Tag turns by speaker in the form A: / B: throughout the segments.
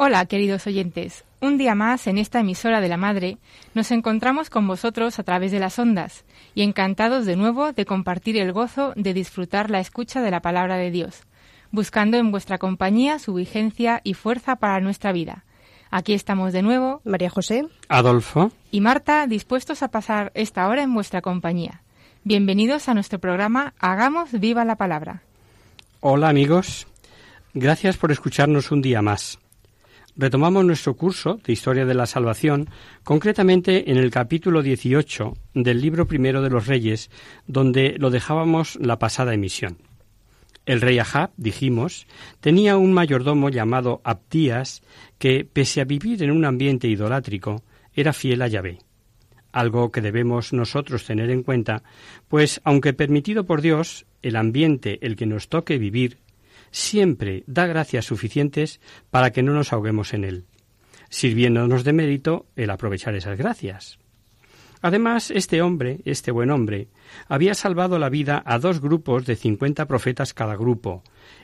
A: Hola, queridos oyentes. Un día más en esta emisora de la Madre nos encontramos con vosotros a través de las ondas y encantados de nuevo de compartir el gozo de disfrutar la escucha de la palabra de Dios, buscando en vuestra compañía su vigencia y fuerza para nuestra vida. Aquí estamos de nuevo,
B: María José.
C: Adolfo.
A: y Marta, dispuestos a pasar esta hora en vuestra compañía. Bienvenidos a nuestro programa Hagamos viva la palabra.
C: Hola amigos. Gracias por escucharnos un día más. Retomamos nuestro curso de Historia de la Salvación, concretamente en el capítulo 18 del libro primero de los Reyes, donde lo dejábamos la pasada emisión. El rey Ahab, dijimos, tenía un mayordomo llamado Abdías que, pese a vivir en un ambiente idolátrico, era fiel a Yahvé. Algo que debemos nosotros tener en cuenta, pues aunque permitido por Dios, el ambiente el que nos toque vivir siempre da gracias suficientes para que no nos ahoguemos en él, sirviéndonos de mérito el aprovechar esas gracias. Además, este hombre, este buen hombre, había salvado la vida a dos grupos de cincuenta profetas cada grupo,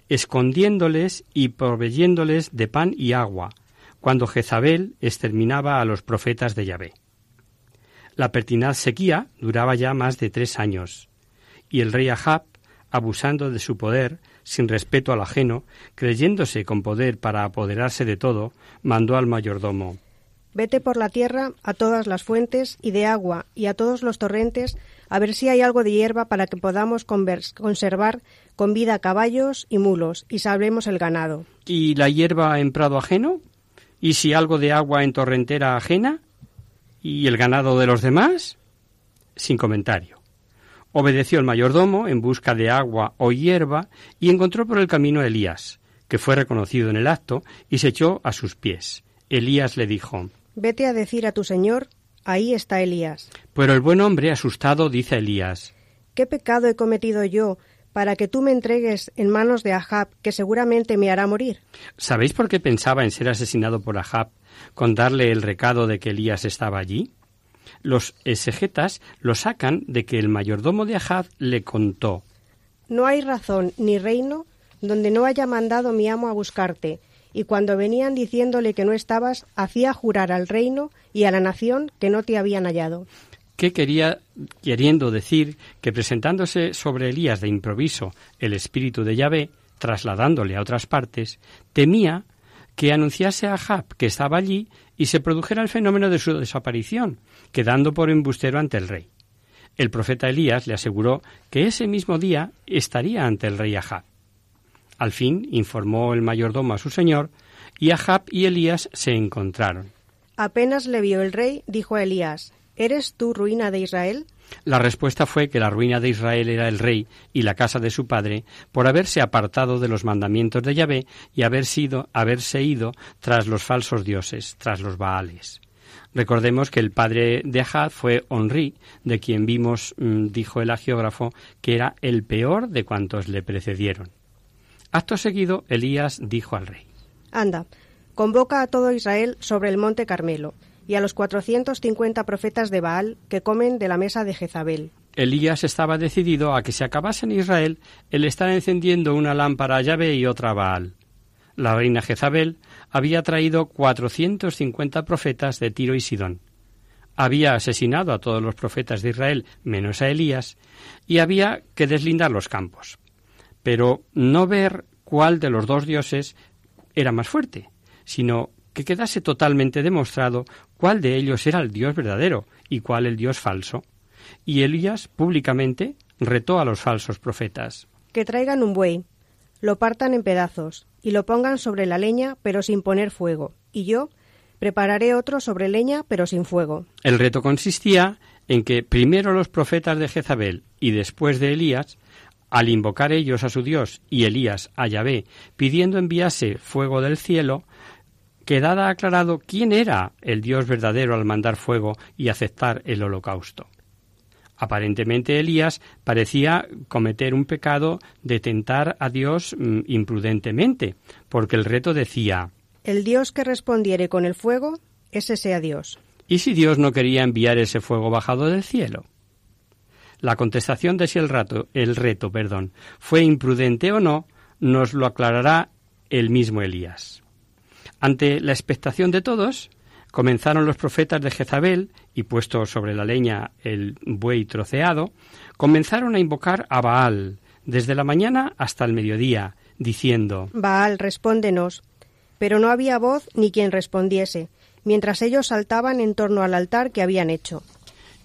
C: escondiéndoles y proveyéndoles de pan y agua, cuando Jezabel exterminaba a los profetas de Yahvé. La pertinaz sequía duraba ya más de tres años, y el rey Ahab, abusando de su poder, sin respeto al ajeno, creyéndose con poder para apoderarse de todo, mandó al mayordomo
B: Vete por la tierra a todas las fuentes y de agua y a todos los torrentes a ver si hay algo de hierba para que podamos conservar con vida caballos y mulos y salvemos el ganado.
C: ¿Y la hierba en prado ajeno? ¿Y si algo de agua en torrentera ajena? ¿Y el ganado de los demás? Sin comentario. Obedeció el mayordomo en busca de agua o hierba y encontró por el camino a Elías, que fue reconocido en el acto y se echó a sus pies. Elías le dijo
B: Vete a decir a tu señor, ahí está Elías.
C: Pero el buen hombre, asustado, dice a Elías
B: ¿Qué pecado he cometido yo para que tú me entregues en manos de Ahab, que seguramente me hará morir?
C: ¿Sabéis por qué pensaba en ser asesinado por Ahab con darle el recado de que Elías estaba allí? Los exegetas lo sacan de que el mayordomo de Ahab le contó
B: No hay razón ni reino donde no haya mandado mi amo a buscarte, y cuando venían diciéndole que no estabas, hacía jurar al reino y a la nación que no te habían hallado.
C: que quería queriendo decir que presentándose sobre Elías de improviso el espíritu de Yahvé, trasladándole a otras partes, temía que anunciase a Ahab que estaba allí y se produjera el fenómeno de su desaparición, quedando por embustero ante el rey. El profeta Elías le aseguró que ese mismo día estaría ante el rey Ahab. Al fin informó el mayordomo a su señor, y Ahab y Elías se encontraron.
B: Apenas le vio el rey, dijo a Elías, ¿Eres tú ruina de Israel?
C: La respuesta fue que la ruina de Israel era el rey y la casa de su padre por haberse apartado de los mandamientos de Yahvé y haber sido, haberse ido tras los falsos dioses, tras los Baales. Recordemos que el padre de Ahab fue Onri, de quien vimos, mm, dijo el agiógrafo, que era el peor de cuantos le precedieron. Acto seguido, Elías dijo al rey.
B: Anda, convoca a todo Israel sobre el monte Carmelo, y a los cuatrocientos cincuenta profetas de Baal que comen de la mesa de Jezabel.
C: Elías estaba decidido a que se acabase en Israel el estar encendiendo una lámpara a Yahvé y otra a Baal. La reina Jezabel había traído 450 profetas de Tiro y Sidón. Había asesinado a todos los profetas de Israel menos a Elías y había que deslindar los campos. Pero no ver cuál de los dos dioses era más fuerte, sino que quedase totalmente demostrado cuál de ellos era el Dios verdadero y cuál el Dios falso. Y Elías públicamente retó a los falsos profetas.
B: Que traigan un buey, lo partan en pedazos y lo pongan sobre la leña, pero sin poner fuego. Y yo prepararé otro sobre leña, pero sin fuego.
C: El reto consistía en que primero los profetas de Jezabel y después de Elías, al invocar ellos a su Dios y Elías a Yahvé, pidiendo enviase fuego del cielo, quedara aclarado quién era el Dios verdadero al mandar fuego y aceptar el holocausto. Aparentemente Elías parecía cometer un pecado de tentar a Dios mm, imprudentemente, porque el reto decía
B: El Dios que respondiere con el fuego, ese sea Dios.
C: ¿Y si Dios no quería enviar ese fuego bajado del cielo? La contestación de si el, rato, el reto perdón, fue imprudente o no nos lo aclarará el mismo Elías. Ante la expectación de todos, comenzaron los profetas de Jezabel, y puesto sobre la leña el buey troceado, comenzaron a invocar a Baal desde la mañana hasta el mediodía, diciendo
B: Baal, respóndenos. Pero no había voz ni quien respondiese, mientras ellos saltaban en torno al altar que habían hecho.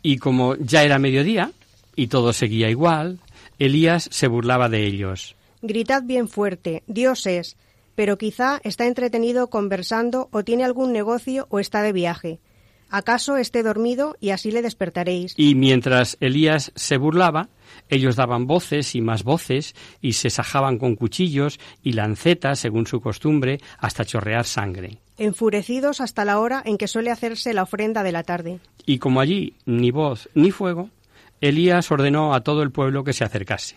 C: Y como ya era mediodía, y todo seguía igual, Elías se burlaba de ellos.
B: Gritad bien fuerte, Dios es, pero quizá está entretenido conversando o tiene algún negocio o está de viaje. ¿Acaso esté dormido y así le despertaréis?
C: Y mientras Elías se burlaba, ellos daban voces y más voces y se sajaban con cuchillos y lancetas, según su costumbre, hasta chorrear sangre.
B: Enfurecidos hasta la hora en que suele hacerse la ofrenda de la tarde.
C: Y como allí ni voz ni fuego, Elías ordenó a todo el pueblo que se acercase.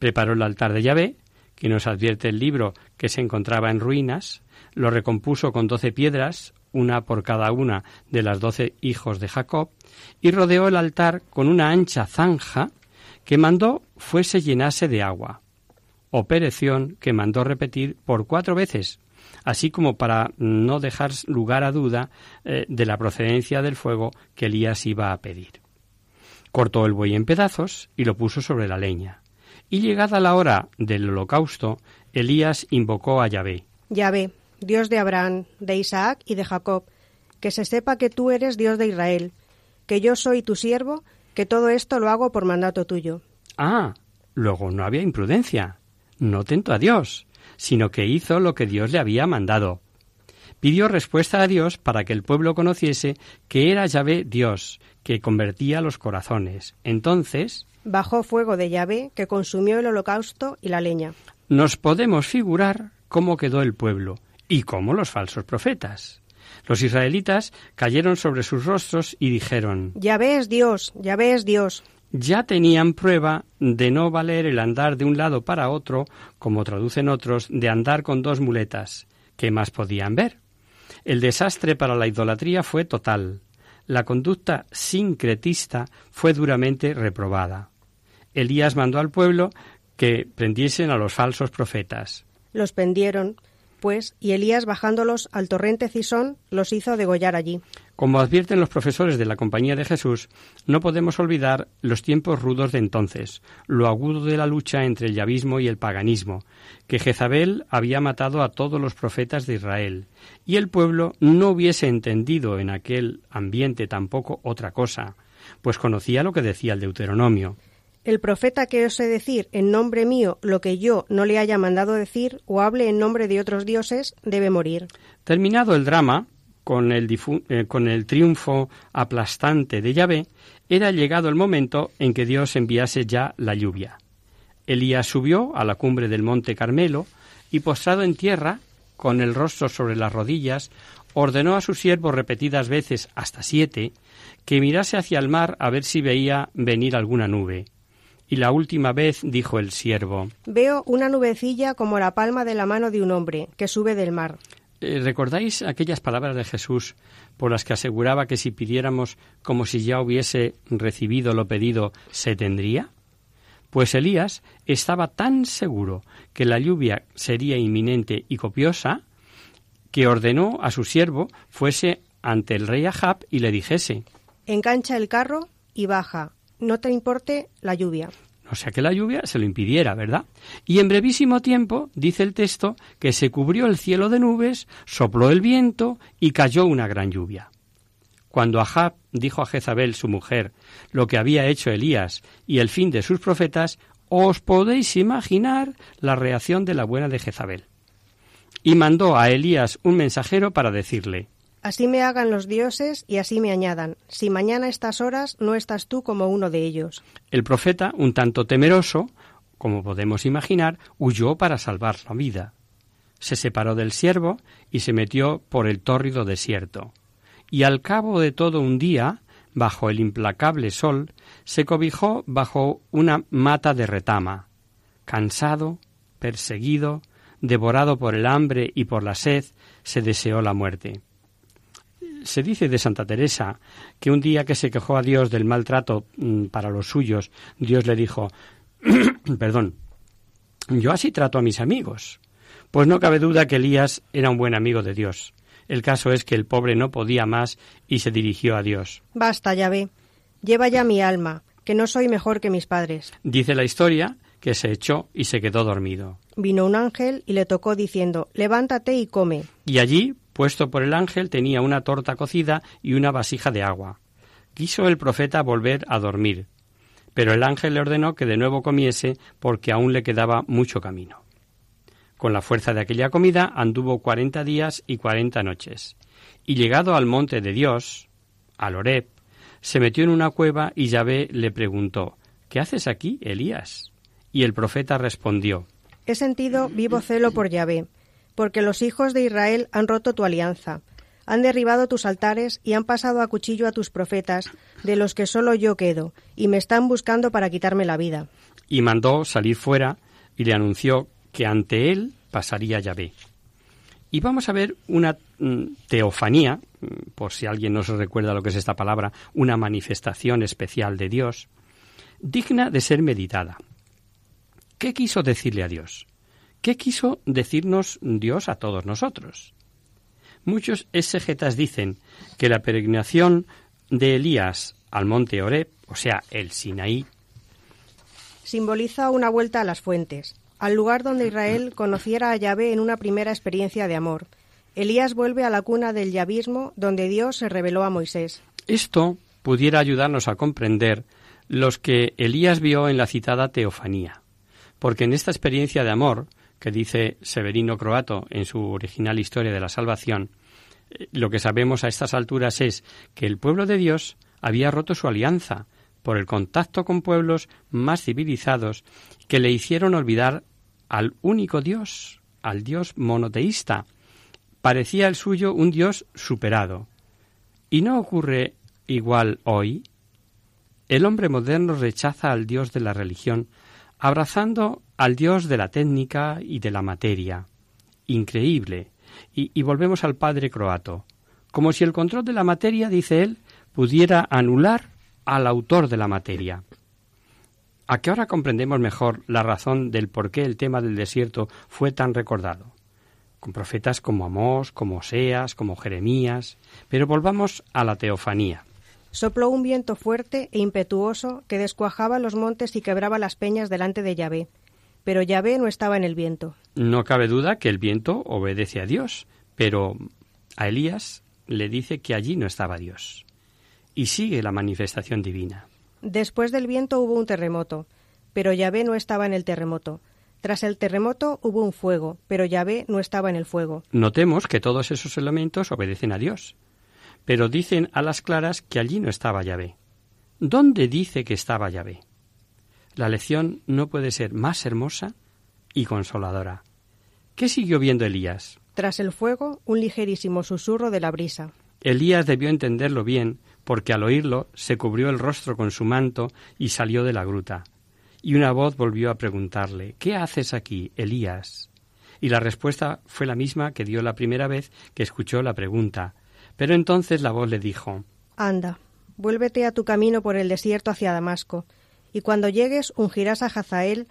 C: Preparó el altar de Yahvé, que nos advierte el libro que se encontraba en ruinas, lo recompuso con doce piedras, una por cada una de las doce hijos de Jacob, y rodeó el altar con una ancha zanja que mandó fuese llenase de agua, operación que mandó repetir por cuatro veces, así como para no dejar lugar a duda eh, de la procedencia del fuego que Elías iba a pedir. Cortó el buey en pedazos y lo puso sobre la leña. Y llegada la hora del holocausto, Elías invocó a Yahvé.
B: Yahvé, Dios de Abraham, de Isaac y de Jacob, que se sepa que tú eres Dios de Israel, que yo soy tu siervo, que todo esto lo hago por mandato tuyo.
C: Ah, luego no había imprudencia. No tentó a Dios, sino que hizo lo que Dios le había mandado. Pidió respuesta a Dios para que el pueblo conociese que era Yahvé Dios, que convertía los corazones. Entonces
B: bajó fuego de Yahvé que consumió el holocausto y la leña.
C: Nos podemos figurar cómo quedó el pueblo y cómo los falsos profetas. Los israelitas cayeron sobre sus rostros y dijeron
B: Yahvé es Dios, Yahvé es Dios.
C: Ya tenían prueba de no valer el andar de un lado para otro, como traducen otros, de andar con dos muletas. ¿Qué más podían ver? El desastre para la idolatría fue total. La conducta sincretista fue duramente reprobada. Elías mandó al pueblo que prendiesen a los falsos profetas.
B: Los pendieron, pues, y Elías bajándolos al torrente Cisón los hizo degollar allí.
C: Como advierten los profesores de la Compañía de Jesús, no podemos olvidar los tiempos rudos de entonces, lo agudo de la lucha entre el yavismo y el paganismo, que Jezabel había matado a todos los profetas de Israel, y el pueblo no hubiese entendido en aquel ambiente tampoco otra cosa, pues conocía lo que decía el Deuteronomio.
B: El profeta que ose decir en nombre mío lo que yo no le haya mandado decir o hable en nombre de otros dioses debe morir.
C: Terminado el drama, con el, eh, con el triunfo aplastante de Yahvé, era llegado el momento en que Dios enviase ya la lluvia. Elías subió a la cumbre del monte Carmelo y postrado en tierra, con el rostro sobre las rodillas, ordenó a su siervo repetidas veces, hasta siete, que mirase hacia el mar a ver si veía venir alguna nube. Y la última vez dijo el siervo
B: Veo una nubecilla como la palma de la mano de un hombre que sube del mar.
C: Eh, ¿Recordáis aquellas palabras de Jesús por las que aseguraba que si pidiéramos como si ya hubiese recibido lo pedido, se tendría? Pues Elías estaba tan seguro que la lluvia sería inminente y copiosa que ordenó a su siervo fuese ante el rey Ahab y le dijese
B: Engancha el carro y baja, no te importe la lluvia.
C: no sea que la lluvia se lo impidiera, ¿verdad? Y en brevísimo tiempo, dice el texto, que se cubrió el cielo de nubes, sopló el viento y cayó una gran lluvia. Cuando Ahab dijo a Jezabel, su mujer, lo que había hecho Elías y el fin de sus profetas, os podéis imaginar la reacción de la buena de Jezabel. Y mandó a Elías un mensajero para decirle,
B: Así me hagan los dioses y así me añadan. Si mañana a estas horas no estás tú como uno de ellos.
C: El profeta, un tanto temeroso, como podemos imaginar, huyó para salvar la vida. Se separó del siervo y se metió por el tórrido desierto. Y al cabo de todo un día, bajo el implacable sol, se cobijó bajo una mata de retama. Cansado, perseguido, devorado por el hambre y por la sed, se deseó la muerte. Se dice de Santa Teresa que un día que se quejó a Dios del maltrato mm, para los suyos, Dios le dijo, perdón, yo así trato a mis amigos. Pues no cabe duda que Elías era un buen amigo de Dios. El caso es que el pobre no podía más y se dirigió a Dios.
B: Basta, ya ve. Lleva ya mi alma, que no soy mejor que mis padres.
C: Dice la historia que se echó y se quedó dormido.
B: Vino un ángel y le tocó diciendo, levántate y come.
C: Y allí, puesto por el ángel, tenía una torta cocida y una vasija de agua. Quiso el profeta volver a dormir, pero el ángel le ordenó que de nuevo comiese porque aún le quedaba mucho camino. Con la fuerza de aquella comida anduvo cuarenta días y cuarenta noches. Y llegado al monte de Dios, al Horeb, se metió en una cueva y Yahvé le preguntó ¿Qué haces aquí, Elías? Y el profeta respondió
B: He sentido vivo celo por Yahvé, porque los hijos de Israel han roto tu alianza, han derribado tus altares y han pasado a cuchillo a tus profetas, de los que solo yo quedo, y me están buscando para quitarme la vida.
C: Y mandó salir fuera y le anunció que ante él pasaría Yahvé. Y vamos a ver una mm, teofanía, mm, por si alguien no se recuerda lo que es esta palabra, una manifestación especial de Dios, digna de ser meditada. ¿Qué quiso decirle a Dios? ¿Qué quiso decirnos Dios a todos nosotros? Muchos exegetas dicen que la peregrinación de Elías al monte Oreb, o sea, el Sinaí,
B: Simboliza una vuelta a las fuentes, al lugar donde Israel conociera a Yahvé en una primera experiencia de amor. Elías vuelve a la cuna del yavismo donde Dios se reveló a Moisés.
C: Esto pudiera ayudarnos a comprender los que Elías vio en la citada teofanía, porque en esta experiencia de amor, que dice Severino Croato en su original Historia de la Salvación, eh, lo que sabemos a estas alturas es que el pueblo de Dios había roto su alianza por el contacto con pueblos más civilizados que le hicieron olvidar al único Dios, al Dios monoteísta. Parecía el suyo un Dios superado. ¿Y no ocurre igual hoy? El hombre moderno rechaza al Dios de la religión, abrazando al Dios de la técnica y de la materia. Increíble. Y, volvemos al padre croato. Como si el control de la materia, dice él, pudiera anular al autor de la materia. ¿A qué hora comprendemos mejor la razón del por qué el tema del desierto fue tan recordado? Con profetas como Amós, como Oseas, como Jeremías. Pero volvamos a la teofanía.
B: Sopló un viento fuerte e impetuoso que descuajaba los montes y quebraba las peñas delante de Yahvé. Pero Yahvé no estaba en el viento.
C: No cabe duda que el viento obedece a Dios, pero a Elías le dice que allí no estaba Dios. Y sigue la manifestación divina.
B: Después del viento hubo un terremoto, pero Yahvé no estaba en el terremoto. Tras el terremoto hubo un fuego, pero Yahvé no estaba en el fuego.
C: Notemos que todos esos elementos obedecen a Dios, pero dicen a las claras que allí no estaba Yahvé. ¿Dónde dice que estaba Yahvé? La lección no puede ser más hermosa y consoladora. ¿Qué siguió viendo Elías?
B: Tras el fuego, un ligerísimo susurro de la brisa.
C: Elías debió entenderlo bien, porque al oírlo se cubrió el rostro con su manto y salió de la gruta. Y una voz volvió a preguntarle ¿Qué haces aquí, Elías? Y la respuesta fue la misma que dio la primera vez que escuchó la pregunta. Pero entonces la voz le dijo
B: Anda, vuélvete a tu camino por el desierto hacia Damasco, y cuando llegues ungirás a Hazael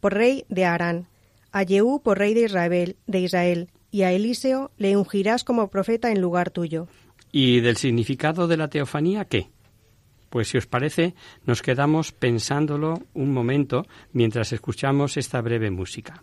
B: por rey de Arán, a Jehú por rey de Israel, de Israel, y a Eliseo le ungirás como profeta en lugar tuyo.
C: ¿Y del significado de la teofanía qué? Pues si os parece, nos quedamos pensándolo un momento mientras escuchamos esta breve música.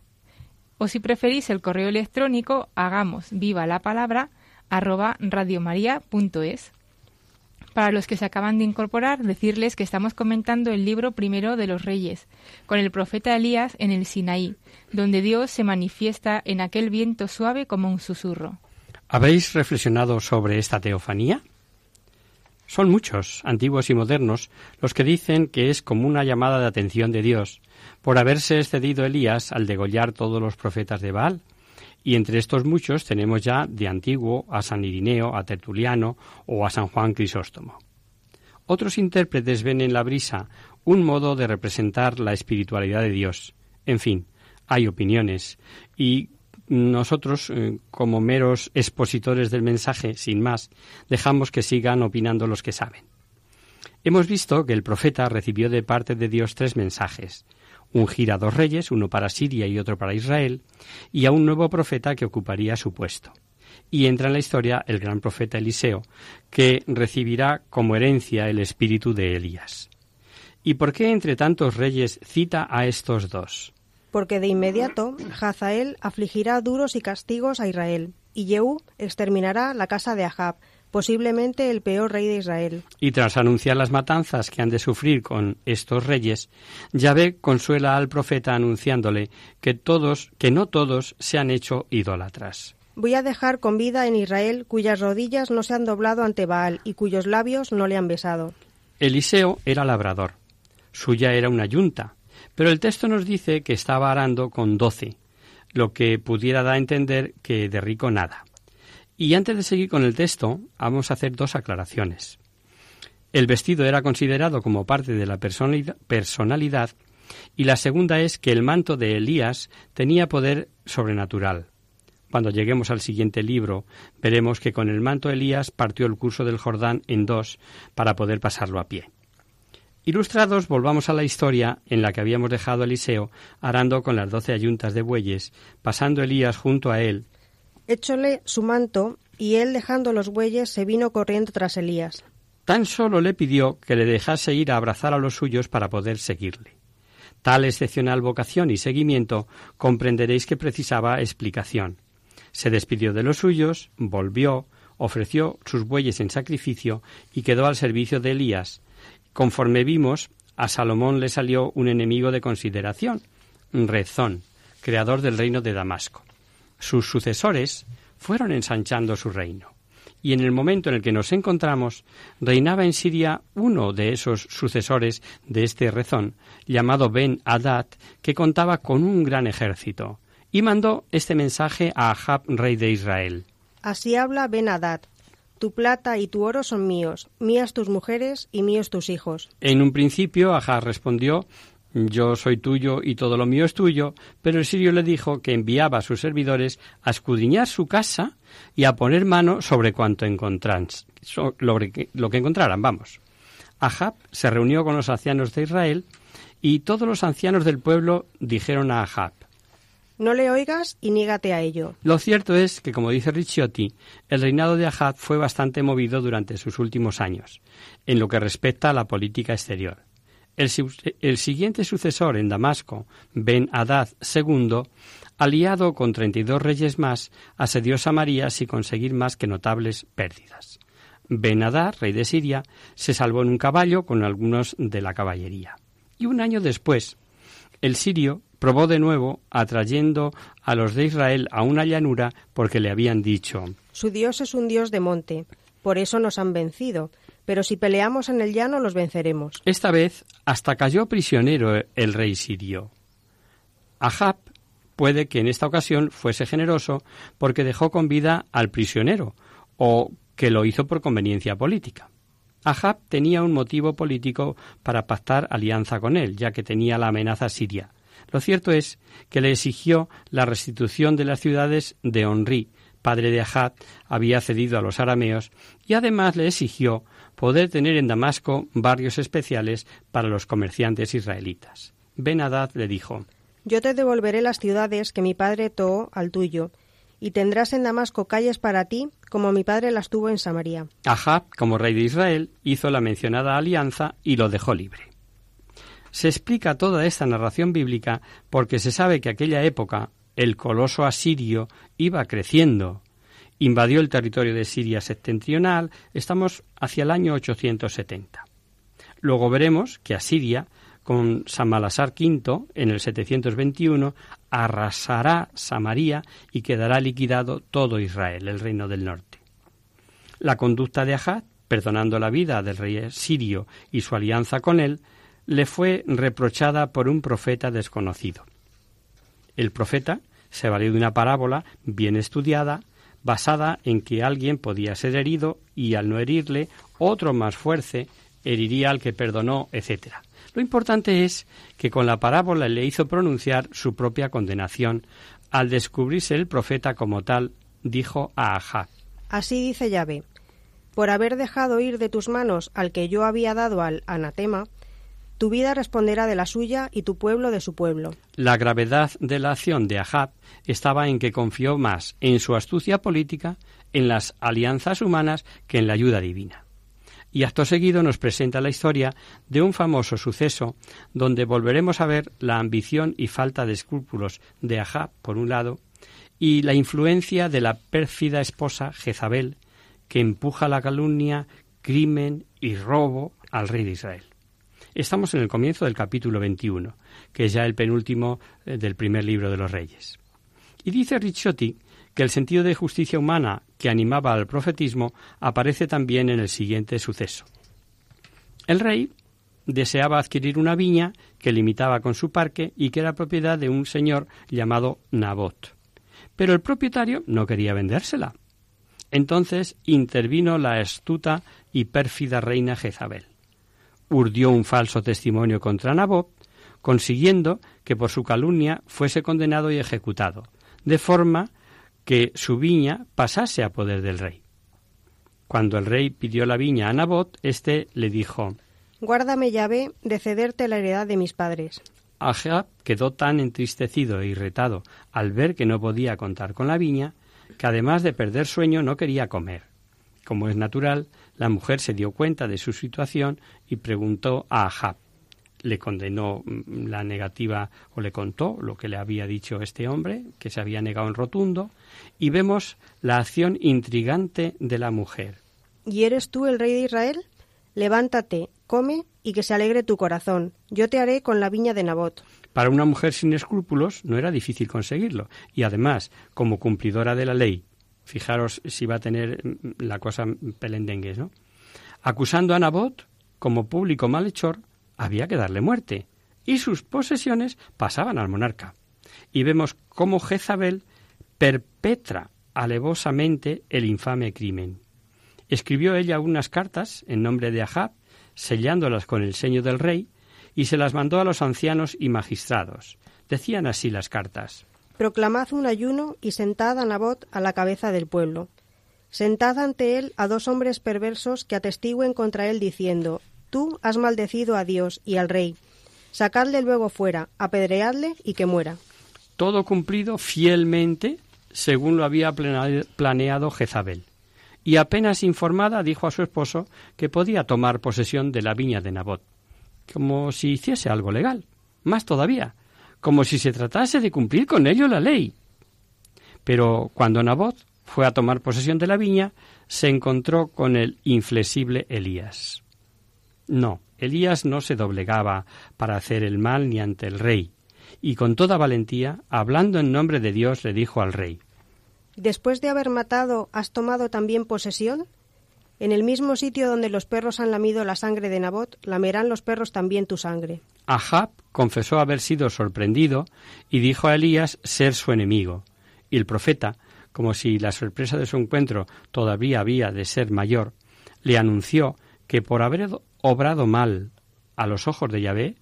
A: o si preferís el correo electrónico, hagamos viva la palabra arroba radiomaria.es. Para los que se acaban de incorporar, decirles que estamos comentando el libro primero de los reyes, con el profeta Elías en el Sinaí, donde Dios se manifiesta en aquel viento suave como un susurro.
C: ¿Habéis reflexionado sobre esta teofanía? Son muchos, antiguos y modernos, los que dicen que es como una llamada de atención de Dios, por haberse excedido Elías al degollar todos los profetas de Baal. Y entre estos muchos tenemos ya de antiguo a San Irineo, a Tertuliano o a San Juan Crisóstomo. Otros intérpretes ven en la brisa un modo de representar la espiritualidad de Dios. En fin, hay opiniones y nosotros, eh, como meros expositores del mensaje, sin más, dejamos que sigan opinando los que saben. Hemos visto que el profeta recibió de parte de Dios tres mensajes, ungir a dos reyes, uno para Siria y otro para Israel, y a un nuevo profeta que ocuparía su puesto. Y entra en la historia el gran profeta Eliseo, que recibirá como herencia el espíritu de Elías. ¿Y por qué entre tantos reyes cita a estos dos?
B: Porque de inmediato Hazael afligirá duros y castigos a Israel, y Jehú exterminará la casa de Ahab, posiblemente el peor rey de Israel.
C: Y tras anunciar las matanzas que han de sufrir con estos reyes, Yahvé consuela al profeta anunciándole que todos, que no todos se han hecho idólatras.
B: Voy a dejar con vida en Israel cuyas rodillas no se han doblado ante Baal y cuyos labios no le han besado.
C: Eliseo era labrador, suya era una yunta, pero el texto nos dice que estaba arando con doce, lo que pudiera dar a entender que de rico nada. Y antes de seguir con el texto, vamos a hacer dos aclaraciones. El vestido era considerado como parte de la personalidad y la segunda es que el manto de Elías tenía poder sobrenatural. Cuando lleguemos al siguiente libro, veremos que con el manto Elías partió el curso del Jordán en dos para poder pasarlo a pie. Ilustrados, volvamos a la historia en la que habíamos dejado a Eliseo arando con las doce ayuntas de bueyes, pasando Elías junto a él.
B: Échole su manto, y él dejando los bueyes se vino corriendo tras Elías.
C: Tan solo le pidió que le dejase ir a abrazar a los suyos para poder seguirle. Tal excepcional vocación y seguimiento comprenderéis que precisaba explicación. Se despidió de los suyos, volvió, ofreció sus bueyes en sacrificio y quedó al servicio de Elías, Conforme vimos, a Salomón le salió un enemigo de consideración, Rezón, creador del reino de Damasco. Sus sucesores fueron ensanchando su reino. Y en el momento en el que nos encontramos, reinaba en Siria uno de esos sucesores de este Rezón, llamado Ben Hadad, que contaba con un gran ejército, y mandó este mensaje a Ahab, rey de Israel.
B: Así habla Ben Hadad, tu plata y tu oro son míos, mías tus mujeres y míos tus hijos.
C: En un principio, Ahaz respondió, yo soy tuyo y todo lo mío es tuyo, pero el sirio le dijo que enviaba a sus servidores a escudriñar su casa y a poner mano sobre cuanto encontraran, lo que encontraran, vamos. Ahab se reunió con los ancianos de Israel y todos los ancianos del pueblo dijeron a Ahab,
B: no le oigas y niégate a ello.
C: Lo cierto es que, como dice Ricciotti, el reinado de Ahad fue bastante movido durante sus últimos años, en lo que respecta a la política exterior. El, el siguiente sucesor en Damasco, Ben Hadad II, aliado con treinta y dos reyes más, asedió Samaria sin conseguir más que notables pérdidas. Ben Hadad, rey de Siria, se salvó en un caballo con algunos de la caballería. Y un año después, el sirio probó de nuevo, atrayendo a los de Israel a una llanura porque le habían dicho
B: Su Dios es un Dios de monte, por eso nos han vencido, pero si peleamos en el llano los venceremos.
C: Esta vez hasta cayó prisionero el rey sirio. Ahab puede que en esta ocasión fuese generoso porque dejó con vida al prisionero, o que lo hizo por conveniencia política. Ahab tenía un motivo político para pactar alianza con él, ya que tenía la amenaza siria. Lo cierto es que le exigió la restitución de las ciudades de Onri, padre de Ahad, había cedido a los arameos, y además le exigió poder tener en Damasco barrios especiales para los comerciantes israelitas. Ben Hadad le dijo
B: Yo te devolveré las ciudades que mi padre toó al tuyo, y tendrás en Damasco calles para ti, como mi padre las tuvo en Samaria.
C: Ahab, como rey de Israel, hizo la mencionada alianza y lo dejó libre. Se explica toda esta narración bíblica porque se sabe que aquella época el coloso asirio iba creciendo. Invadió el territorio de Siria septentrional, estamos hacia el año 870. Luego veremos que Asiria, con Samalasar V en el 721, arrasará Samaria y quedará liquidado todo Israel, el reino del norte. La conducta de Ahad, perdonando la vida del rey sirio y su alianza con él, le fue reprochada por un profeta desconocido. El profeta se valió de una parábola bien estudiada, basada en que alguien podía ser herido y al no herirle, otro más fuerte heriría al que perdonó, etc. Lo importante es que con la parábola le hizo pronunciar su propia condenación. Al descubrirse el profeta como tal, dijo a Ajá.
B: Así dice Yahvé, por haber dejado ir de tus manos al que yo había dado al anatema, tu vida responderá de la suya y tu pueblo de su pueblo.
C: La gravedad de la acción de Ahab estaba en que confió más en su astucia política, en las alianzas humanas, que en la ayuda divina. Y acto seguido nos presenta la historia de un famoso suceso donde volveremos a ver la ambición y falta de escrúpulos de Ahab, por un lado, y la influencia de la pérfida esposa Jezabel, que empuja la calumnia, crimen y robo al rey de Israel. Estamos en el comienzo del capítulo 21, que es ya el penúltimo eh, del primer libro de los Reyes. Y dice Ricciotti que el sentido de justicia humana que animaba al profetismo aparece también en el siguiente suceso. El rey deseaba adquirir una viña que limitaba con su parque y que era propiedad de un señor llamado Nabot. Pero el propietario no quería vendérsela. Entonces intervino la astuta y pérfida reina Jezabel urdió un falso testimonio contra Nabot, consiguiendo que por su calumnia fuese condenado y ejecutado, de forma que su viña pasase a poder del rey. Cuando el rey pidió la viña a Nabot, éste le dijo
B: Guárdame, Yahvé, de cederte la heredad de mis padres.
C: Ahab quedó tan entristecido e irritado al ver que no podía contar con la viña, que además de perder sueño no quería comer. Como es natural, la mujer se dio cuenta de su situación y preguntó a Ahab. Le condenó mm, la negativa o le contó lo que le había dicho este hombre, que se había negado en rotundo, y vemos la acción intrigante de la mujer.
B: ¿Y eres tú el rey de Israel? Levántate, come y que se alegre tu corazón. Yo te haré con la viña de Nabot.
C: Para una mujer sin escrúpulos no era difícil conseguirlo, y además, como cumplidora de la ley, fijaros si va a tener la cosa pelendengues, ¿no? Acusando a Nabot como público malhechor, había que darle muerte, y sus posesiones pasaban al monarca. Y vemos cómo Jezabel perpetra alevosamente el infame crimen. Escribió ella unas cartas en nombre de Ahab, sellándolas con el seño del rey, y se las mandó a los ancianos y magistrados. Decían así las cartas.
B: Proclamad un ayuno y sentad a Nabot a la cabeza del pueblo. Sentad ante él a dos hombres perversos que atestiguen contra él diciendo, Tú has maldecido a Dios y al rey. Sacadle luego fuera, apedreadle y que muera.
C: Todo cumplido fielmente según lo había planeado Jezabel y apenas informada dijo a su esposo que podía tomar posesión de la viña de Nabot, como si hiciese algo legal, más todavía, como si se tratase de cumplir con ello la ley. Pero cuando Nabot fue a tomar posesión de la viña, se encontró con el inflexible Elías. No, Elías no se doblegaba para hacer el mal ni ante el rey, y con toda valentía, hablando en nombre de Dios, le dijo al rey
B: Después de haber matado, ¿has tomado también posesión? En el mismo sitio donde los perros han lamido la sangre de Nabot, lamerán los perros también tu sangre.
C: Ahab confesó haber sido sorprendido y dijo a Elías ser su enemigo. Y el profeta, como si la sorpresa de su encuentro todavía había de ser mayor, le anunció que por haber obrado mal a los ojos de Yahvé,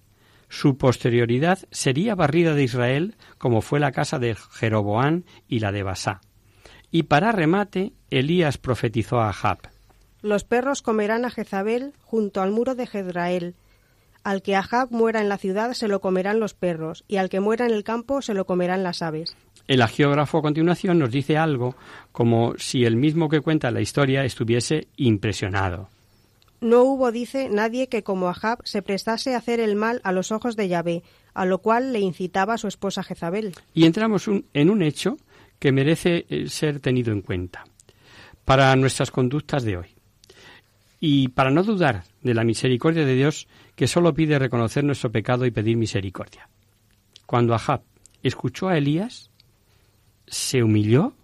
C: su posterioridad sería barrida de Israel como fue la casa de Jeroboán y la de Basá. Y para remate, Elías profetizó a Ahab.
B: Los perros comerán a Jezabel junto al muro de Jezrael. Al que Ahab muera en la ciudad se lo comerán los perros, y al que muera en el campo se lo comerán las aves.
C: El agiógrafo a continuación nos dice algo como si el mismo que cuenta la historia estuviese impresionado.
B: No hubo, dice, nadie que como Ahab se prestase a hacer el mal a los ojos de Yahvé, a lo cual le incitaba su esposa Jezabel.
C: Y entramos en un hecho que merece eh, ser tenido en cuenta para nuestras conductas de hoy. Y para no dudar de la misericordia de Dios, que solo pide reconocer nuestro pecado y pedir misericordia. Cuando Ahab escuchó a Elías, se humilló,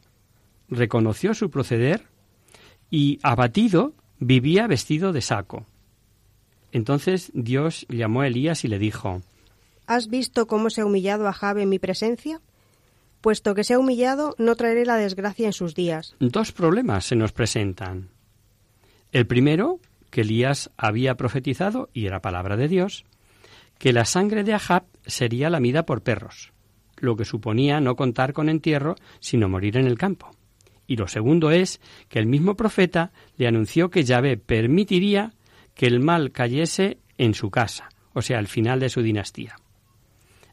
C: reconoció su proceder y, abatido, vivía vestido de saco. Entonces Dios llamó a Elías y le dijo,
B: ¿Has visto cómo se ha humillado Ahab en mi presencia? Puesto que se ha humillado, no traeré la desgracia en sus días.
C: Dos problemas se nos presentan. El primero, que Elías había profetizado, y era palabra de Dios, que la sangre de Ahab sería lamida por perros, lo que suponía no contar con entierro, sino morir en el campo. Y lo segundo es que el mismo profeta le anunció que Yahvé permitiría que el mal cayese en su casa, o sea, al final de su dinastía.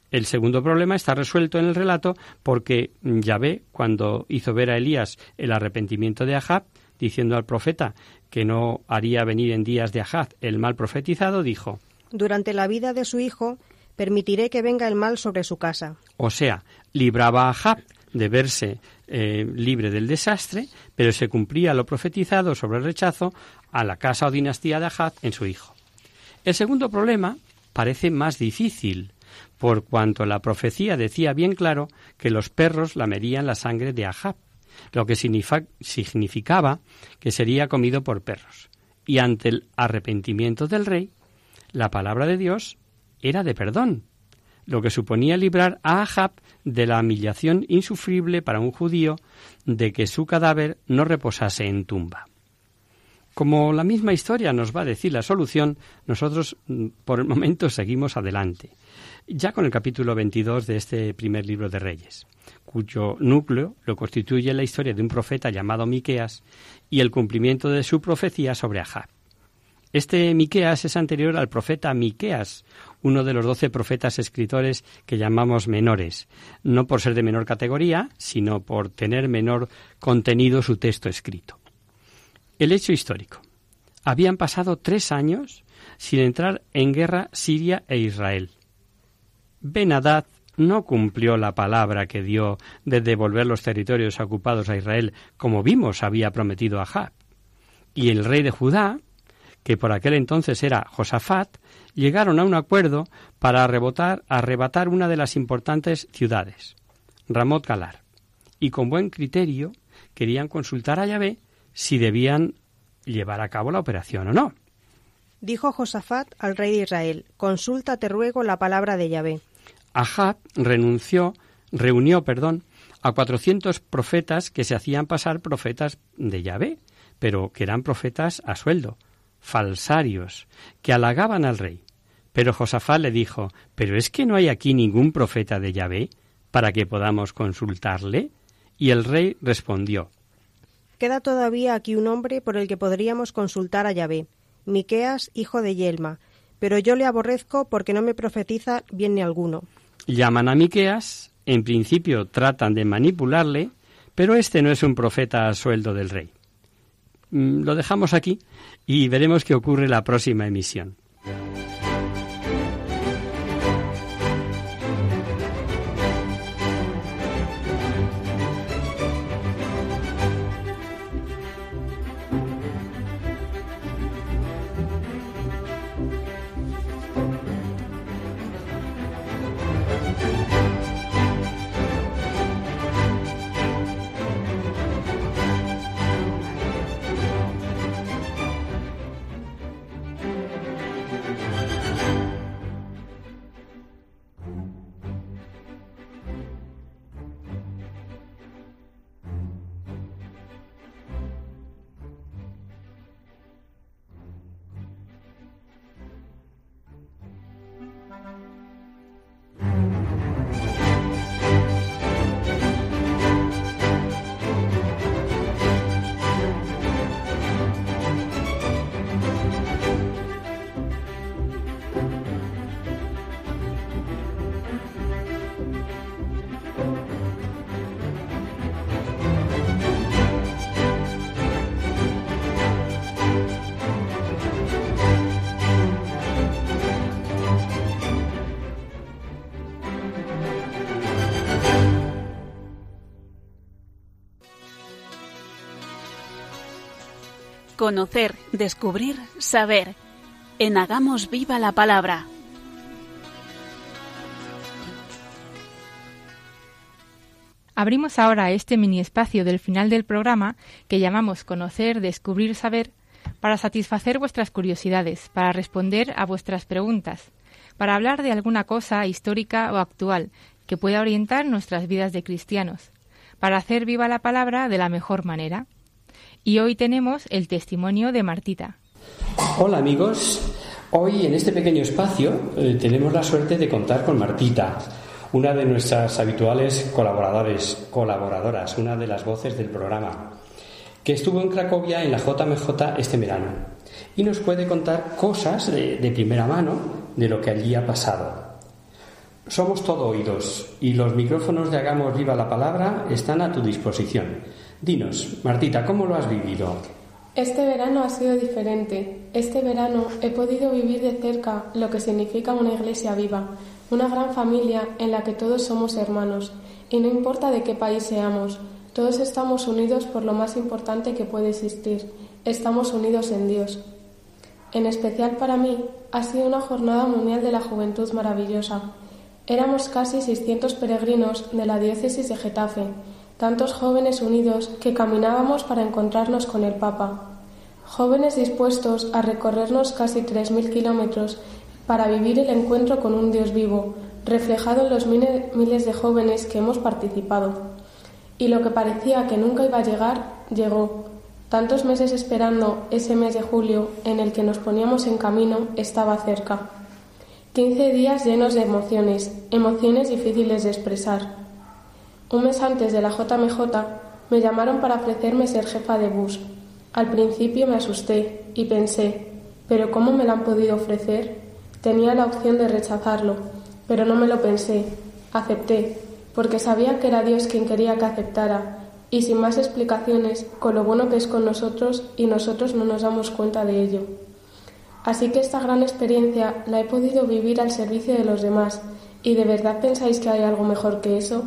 C: El segundo problema está resuelto en el relato porque Yahvé, cuando hizo ver a Elías el arrepentimiento de Ahab, diciendo al profeta que no haría venir en días de Ahab el mal profetizado, dijo
B: Durante la vida de su hijo permitiré que venga el mal sobre su casa.
C: O sea, libraba a Ahab de verse eh, libre del desastre, pero se cumplía lo profetizado sobre el rechazo a la casa o dinastía de Ahab en su hijo. El segundo problema parece más difícil, por cuanto la profecía decía bien claro que los perros lamerían la sangre de Ahab, lo que significaba que sería comido por perros. Y ante el arrepentimiento del rey, la palabra de Dios era de perdón, lo que suponía librar a Ahab de la humillación insufrible para un judío de que su cadáver no reposase en tumba. Como la misma historia nos va a decir la solución, nosotros mm, por el momento seguimos adelante ya con el capítulo 22 de este primer libro de Reyes, cuyo núcleo lo constituye la historia de un profeta llamado Miqueas y el cumplimiento de su profecía sobre Ahab. Este Miqueas es anterior al profeta Miqueas, uno de los doce profetas escritores que llamamos menores, no por ser de menor categoría, sino por tener menor contenido su texto escrito. El hecho histórico. Habían pasado tres años sin entrar en guerra Siria e Israel. Benadad no cumplió la palabra que dio de devolver los territorios ocupados a Israel, como vimos había prometido a Jab. Y el rey de Judá, que por aquel entonces era Josafat, llegaron a un acuerdo para arrebatar, arrebatar una de las importantes ciudades, Ramot Galar, y con buen criterio querían consultar a Yahvé si debían llevar a cabo la operación o no.
B: Dijo Josafat al rey de Israel, consulta, te ruego, la palabra de Yahvé.
C: Ahab renunció, reunió, perdón, a cuatrocientos profetas que se hacían pasar profetas de Yahvé, pero que eran profetas a sueldo, falsarios, que halagaban al rey. Pero Josafat le dijo, ¿pero es que no hay aquí ningún profeta de Yahvé para que podamos consultarle? Y el rey respondió,
B: Queda todavía aquí un hombre por el que podríamos consultar a Yahvé, Miqueas, hijo de Yelma, pero yo le aborrezco porque no me profetiza bien ni alguno.
C: Llaman a Miqueas, en principio tratan de manipularle, pero este no es un profeta a sueldo del rey. Mm, lo dejamos aquí y veremos qué ocurre la próxima emisión.
D: Conocer, descubrir, saber. En Hagamos Viva la Palabra.
A: Abrimos ahora este mini espacio del final del programa que llamamos Conocer, Descubrir, Saber para satisfacer vuestras curiosidades, para responder a vuestras preguntas, para hablar de alguna cosa histórica o actual que pueda orientar nuestras vidas de cristianos, para hacer viva la palabra de la mejor manera. Y hoy tenemos el testimonio de Martita.
C: Hola amigos, hoy en este pequeño espacio eh, tenemos la suerte de contar con Martita, una de nuestras habituales colaboradores, colaboradoras, una de las voces del programa, que estuvo en Cracovia en la JMJ este verano y nos puede contar cosas de, de primera mano de lo que allí ha pasado. Somos todo oídos y los micrófonos de Hagamos Viva la Palabra están a tu disposición. Dinos, Martita, ¿cómo lo has vivido?
E: Este verano ha sido diferente. Este verano he podido vivir de cerca lo que significa una iglesia viva, una gran familia en la que todos somos hermanos, y no importa de qué país seamos, todos estamos unidos por lo más importante que puede existir, estamos unidos en Dios. En especial para mí ha sido una jornada mundial de la juventud maravillosa. Éramos casi 600 peregrinos de la diócesis de Getafe, tantos jóvenes unidos que caminábamos para encontrarnos con el Papa, jóvenes dispuestos a recorrernos casi 3.000 kilómetros para vivir el encuentro con un Dios vivo, reflejado en los miles de jóvenes que hemos participado. Y lo que parecía que nunca iba a llegar, llegó. Tantos meses esperando ese mes de julio en el que nos poníamos en camino estaba cerca. Quince días llenos de emociones, emociones difíciles de expresar. Un mes antes de la JMJ me llamaron para ofrecerme ser jefa de bus. Al principio me asusté y pensé, ¿pero cómo me lo han podido ofrecer? Tenía la opción de rechazarlo, pero no me lo pensé. Acepté, porque sabía que era Dios quien quería que aceptara, y sin más explicaciones, con lo bueno que es con nosotros y nosotros no nos damos cuenta de ello. Así que esta gran experiencia la he podido vivir al servicio de los demás, y de verdad pensáis que hay algo mejor que eso?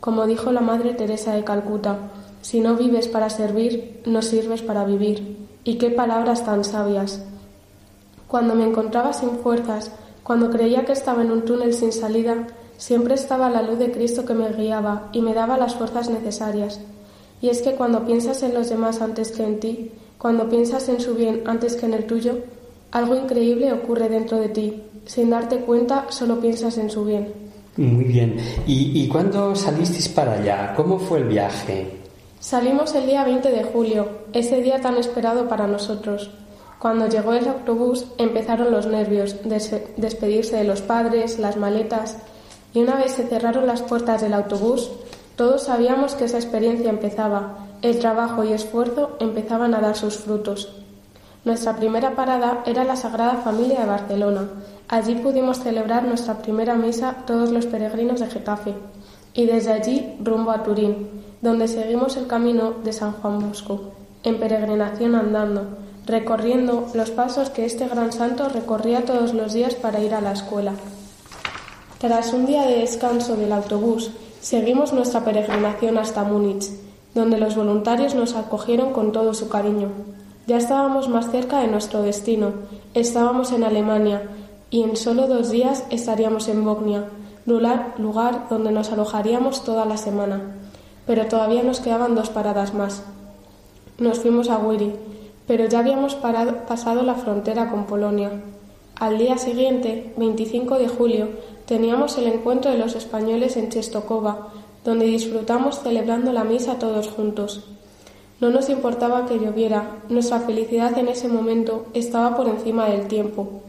E: Como dijo la Madre Teresa de Calcuta, si no vives para servir, no sirves para vivir. Y qué palabras tan sabias. Cuando me encontraba sin fuerzas, cuando creía que estaba en un túnel sin salida, siempre estaba la luz de Cristo que me guiaba y me daba las fuerzas necesarias. Y es que cuando piensas en los demás antes que en ti, cuando piensas en su bien antes que en el tuyo, algo increíble ocurre dentro de ti. Sin darte cuenta, solo piensas en su bien.
C: Muy bien. ¿Y, y cuándo salisteis para allá? ¿Cómo fue el viaje?
E: Salimos el día 20 de julio, ese día tan esperado para nosotros. Cuando llegó el autobús empezaron los nervios, despedirse de los padres, las maletas, y una vez se cerraron las puertas del autobús, todos sabíamos que esa experiencia empezaba, el trabajo y esfuerzo empezaban a dar sus frutos. Nuestra primera parada era la Sagrada Familia de Barcelona. Allí pudimos celebrar nuestra primera misa todos los peregrinos de Getafe, y desde allí rumbo a Turín, donde seguimos el camino de San Juan Bosco, en peregrinación andando, recorriendo los pasos que este gran santo recorría todos los días para ir a la escuela. Tras un día de descanso del autobús, seguimos nuestra peregrinación hasta Múnich, donde los voluntarios nos acogieron con todo su cariño. Ya estábamos más cerca de nuestro destino, estábamos en Alemania y en solo dos días estaríamos en Bognia, lugar donde nos alojaríamos toda la semana. Pero todavía nos quedaban dos paradas más. Nos fuimos a Wiri, pero ya habíamos pasado la frontera con Polonia. Al día siguiente, 25 de julio, teníamos el encuentro de los españoles en Chestokova, donde disfrutamos celebrando la misa todos juntos. No nos importaba que lloviera, nuestra felicidad en ese momento estaba por encima del tiempo.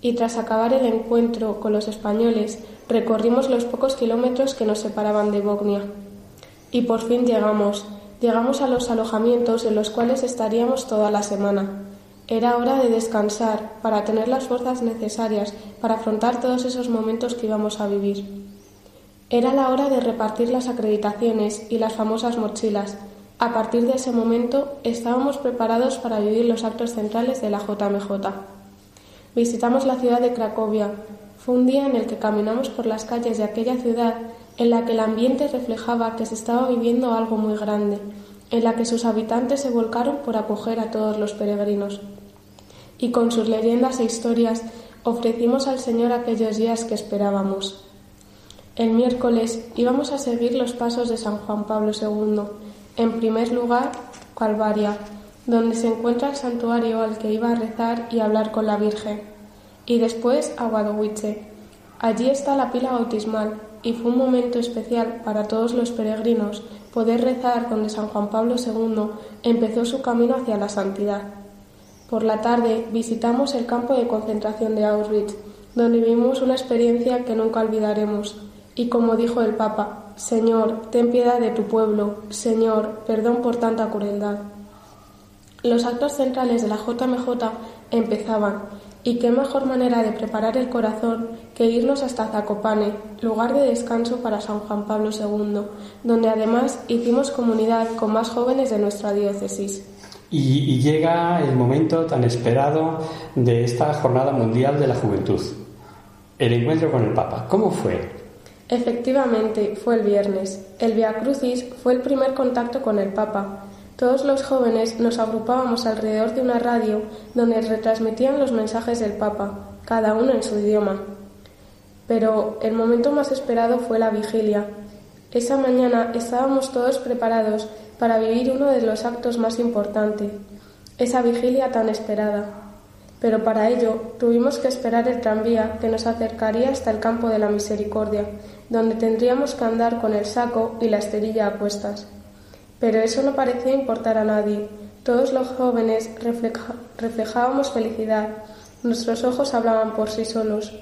E: Y tras acabar el encuentro con los españoles, recorrimos los pocos kilómetros que nos separaban de Bognia. Y por fin llegamos, llegamos a los alojamientos en los cuales estaríamos toda la semana. Era hora de descansar para tener las fuerzas necesarias para afrontar todos esos momentos que íbamos a vivir. Era la hora de repartir las acreditaciones y las famosas mochilas. A partir de ese momento estábamos preparados para vivir los actos centrales de la JMJ. Visitamos la ciudad de Cracovia. Fue un día en el que caminamos por las calles de aquella ciudad en la que el ambiente reflejaba que se estaba viviendo algo muy grande, en la que sus habitantes se volcaron por acoger a todos los peregrinos. Y con sus leyendas e historias ofrecimos al Señor aquellos días que esperábamos. El miércoles íbamos a seguir los pasos de San Juan Pablo II. En primer lugar, Calvaria, donde se encuentra el santuario al que iba a rezar y hablar con la Virgen. Y después a Wadowice. Allí está la pila bautismal, y fue un momento especial para todos los peregrinos poder rezar donde San Juan Pablo II empezó su camino hacia la santidad. Por la tarde visitamos el campo de concentración de Auschwitz, donde vivimos una experiencia que nunca olvidaremos. Y como dijo el Papa, Señor, ten piedad de tu pueblo, Señor, perdón por tanta crueldad. Los actos centrales de la JMJ empezaban y qué mejor manera de preparar el corazón que irnos hasta Zacopane, lugar de descanso para San Juan Pablo II, donde además hicimos comunidad con más jóvenes de nuestra diócesis.
C: Y, llega el momento tan esperado de esta Jornada Mundial de la Juventud, el encuentro con el Papa. ¿Cómo fue?
E: Efectivamente, fue el viernes. El Via Crucis fue el primer contacto con el Papa todos los jóvenes nos agrupábamos alrededor de una radio donde retransmitían los mensajes del Papa, cada uno en su idioma. Pero el momento más esperado fue la vigilia. Esa mañana estábamos todos preparados para vivir uno de los actos más importantes, esa vigilia tan esperada. Pero para ello tuvimos que esperar el tranvía que nos acercaría hasta el campo de la misericordia, donde tendríamos que andar con el saco y la esterilla a cuestas. Pero eso no parecía importar a nadie. Todos los jóvenes reflejábamos felicidad. Nuestros ojos hablaban por sí solos.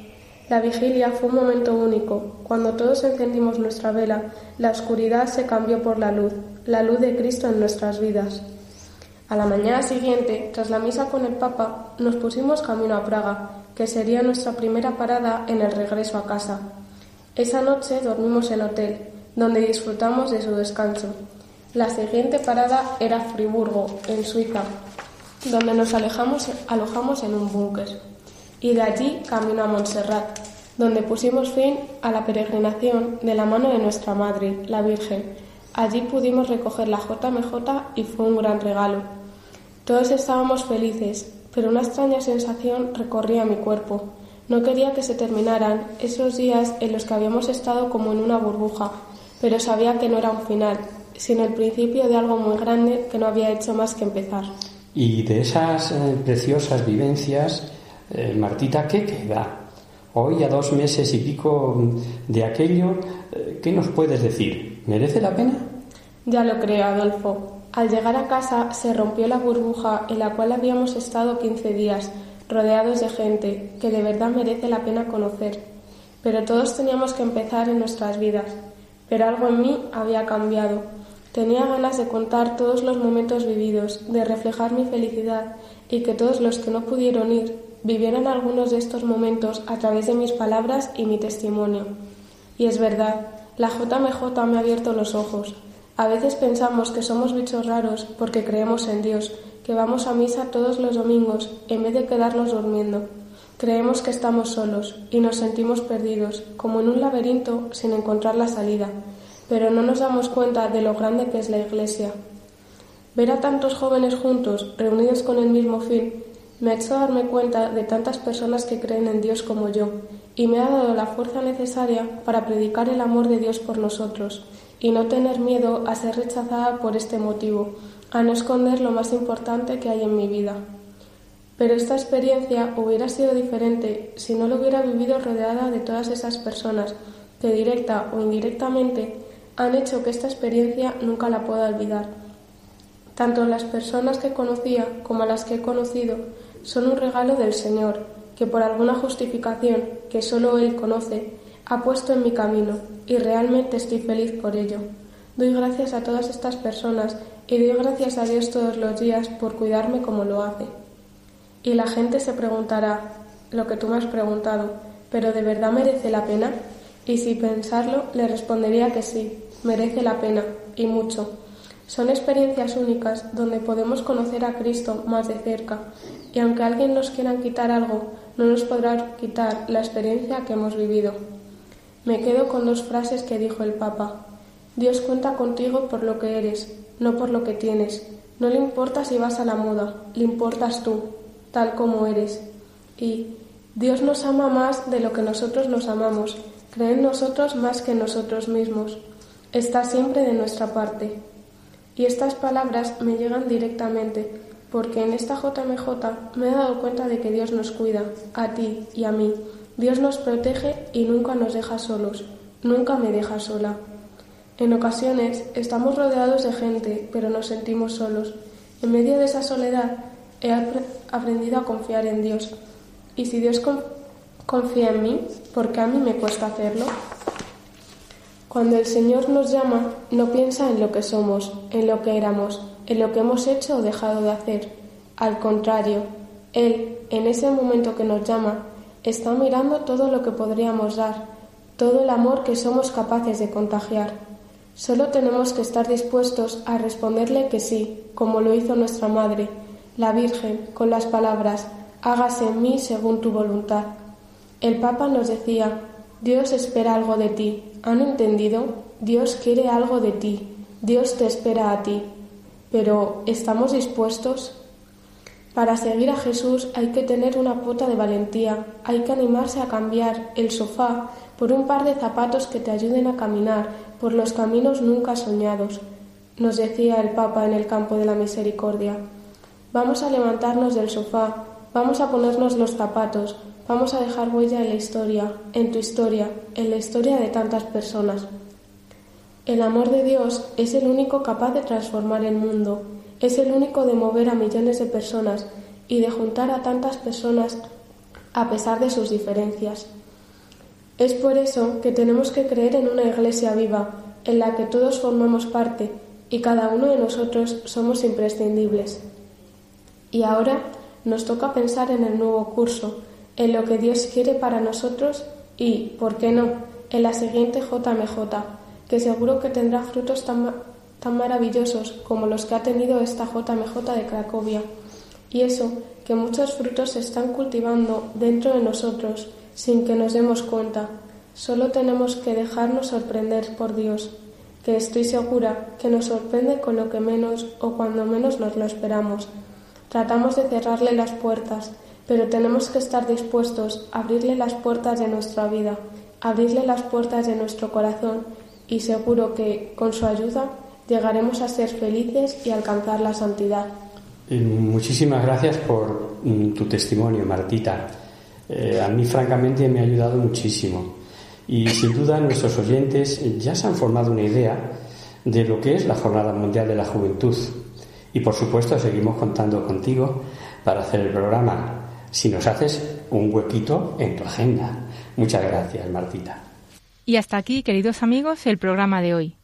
E: La vigilia fue un momento único. Cuando todos encendimos nuestra vela, la oscuridad se cambió por la luz, la luz de Cristo en nuestras vidas. A la mañana siguiente, tras la misa con el Papa, nos pusimos camino a Praga, que sería nuestra primera parada en el regreso a casa. Esa noche dormimos en hotel, donde disfrutamos de su descanso. La siguiente parada era Friburgo, en Suiza, donde nos alojamos en un búnker. Y de allí camino a Montserrat, donde pusimos fin a la peregrinación de la mano de nuestra Madre, la Virgen, Allí pudimos recoger la JMJ y fue un gran regalo. Todos estábamos felices, pero una extraña sensación recorría mi cuerpo. No quería que se terminaran esos días en los que habíamos estado como en una burbuja, pero sabía que no era un final, sino el principio de algo muy grande que no había hecho más que empezar.
C: Y de esas eh, preciosas vivencias, eh, Martita, ¿qué queda? Hoy, a dos meses y pico de aquello, eh, ¿qué nos puedes decir? ¿Merece la pena?
E: Ya lo creo, Adolfo. Al llegar a casa se rompió la burbuja en la cual habíamos estado 15 días, rodeados de gente que de verdad merece la pena conocer. Pero todos teníamos que empezar en nuestras vidas. Pero algo en mí había cambiado. Tenía ganas de contar todos los momentos vividos, de reflejar mi felicidad y que todos los que no pudieron ir vivieran algunos de estos momentos a través de mis palabras y mi testimonio. Y es verdad, la JMJ me ha abierto los ojos. A veces pensamos que somos bichos raros porque creemos en Dios, que vamos a misa todos los domingos en vez de quedarnos durmiendo. Creemos que estamos solos y nos sentimos perdidos, como en un laberinto sin encontrar la salida, pero no nos damos cuenta de lo grande que es la Iglesia. Ver a tantos jóvenes juntos, reunidos con el mismo fin, me ha hecho darme cuenta de tantas personas que creen en Dios como yo y me ha dado la fuerza necesaria para predicar el amor de Dios por nosotros y no tener miedo a ser rechazada por este motivo, a no esconder lo más importante que hay en mi vida. Pero esta experiencia hubiera sido diferente si no lo hubiera vivido rodeada de todas esas personas que directa o indirectamente han hecho que esta experiencia nunca la pueda olvidar. Tanto las personas que conocía como las que he conocido son un regalo del Señor, que por alguna justificación que solo Él conoce, ha puesto en mi camino, y realmente estoy feliz por ello. Doy gracias a todas estas personas y doy gracias a Dios todos los días por cuidarme como lo hace. Y la gente se preguntará lo que tú me has preguntado, pero ¿de verdad merece la pena? Y si pensarlo, le respondería que sí, merece la pena, y mucho. Son experiencias únicas donde podemos conocer a Cristo más de cerca y aunque alguien nos quiera quitar algo, no nos podrá quitar la experiencia que hemos vivido. Me quedo con dos frases que dijo el Papa. Dios cuenta contigo por lo que eres, no por lo que tienes. No le importa si vas a la moda, le importas tú, tal como eres. Y Dios nos ama más de lo que nosotros nos amamos, cree en nosotros más que en nosotros mismos. Está siempre de nuestra parte. Y estas palabras me llegan directamente, porque en esta JMJ me he dado cuenta de que Dios nos cuida, a ti y a mí. Dios nos protege y nunca nos deja solos, nunca me deja sola. En ocasiones estamos rodeados de gente, pero nos sentimos solos. En medio de esa soledad he aprendido a confiar en Dios. Y si Dios confía en mí, ¿por qué a mí me cuesta hacerlo? Cuando el Señor nos llama, no piensa en lo que somos, en lo que éramos, en lo que hemos hecho o dejado de hacer. Al contrario, Él, en ese momento que nos llama, está mirando todo lo que podríamos dar, todo el amor que somos capaces de contagiar. Solo tenemos que estar dispuestos a responderle que sí, como lo hizo nuestra Madre, la Virgen, con las palabras, hágase en mí según tu voluntad. El Papa nos decía, Dios espera algo de ti, ¿Han entendido? Dios quiere algo de ti, Dios te espera a ti. Pero ¿estamos dispuestos? Para seguir a Jesús hay que tener una pota de valentía, hay que animarse a cambiar el sofá por un par de zapatos que te ayuden a caminar por los caminos nunca soñados, nos decía el Papa en el campo de la misericordia. Vamos a levantarnos del sofá, vamos a ponernos los zapatos, Vamos a dejar huella en la historia, en tu historia, en la historia de tantas personas. El amor de Dios es el único capaz de transformar el mundo, es el único de mover a millones de personas y de juntar a tantas personas a pesar de sus diferencias. Es por eso que tenemos que creer en una iglesia viva, en la que todos formamos parte y cada uno de nosotros somos imprescindibles. Y ahora nos toca pensar en el nuevo curso, en lo que Dios quiere para nosotros y, ¿por qué no?, en la siguiente JMJ, que seguro que tendrá frutos tan, maravillosos como los que ha tenido esta JMJ de Cracovia. Y eso, que muchos frutos se están cultivando dentro de nosotros sin que nos demos cuenta. Solo tenemos que dejarnos sorprender por Dios, que estoy segura que nos sorprende con lo que menos o cuando menos nos lo esperamos. Tratamos de cerrarle las puertas, pero tenemos que estar dispuestos a abrirle las puertas de nuestra vida, abrirle las puertas de nuestro corazón y seguro que con su ayuda llegaremos a ser felices y alcanzar la santidad.
C: Muchísimas gracias por mm, tu testimonio, Martita. Eh, a mí francamente me ha ayudado muchísimo. Y sin duda nuestros oyentes ya se han formado una idea de lo que es la Jornada Mundial de la Juventud. Y por supuesto seguimos contando contigo para hacer el programa, si nos haces un huequito en tu agenda. Muchas gracias, Martita.
A: Y hasta aquí, queridos amigos, el programa de hoy.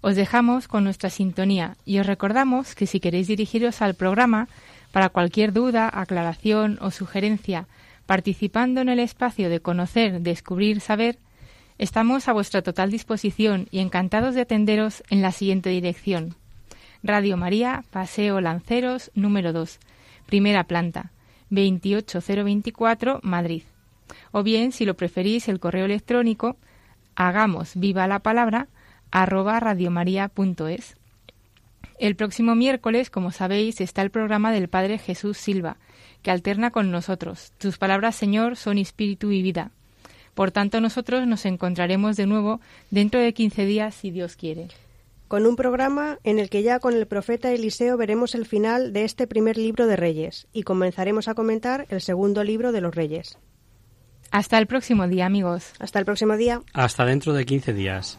A: Os dejamos con nuestra sintonía y os recordamos que si queréis dirigiros al programa para cualquier duda, aclaración o sugerencia, participando en el espacio de conocer, descubrir, saber, estamos a vuestra total disposición y encantados de atenderos en la siguiente dirección. Radio María, Paseo Lanceros, número 2, primera planta, 28024, Madrid. O bien, si lo preferís, el correo electrónico hagamos viva la palabra arroba radiomaria.es. El próximo miércoles, como sabéis, está el programa del Padre Jesús Silva, que alterna con nosotros. Tus palabras, Señor, son espíritu y vida. Por tanto, nosotros nos encontraremos de nuevo dentro de 15 días, si Dios quiere.
B: Con un programa en el que ya con el profeta Eliseo veremos el final de este primer libro de Reyes y comenzaremos a comentar el segundo libro de los Reyes.
A: Hasta el próximo día, amigos.
B: Hasta el próximo día.
C: Hasta dentro de 15 días.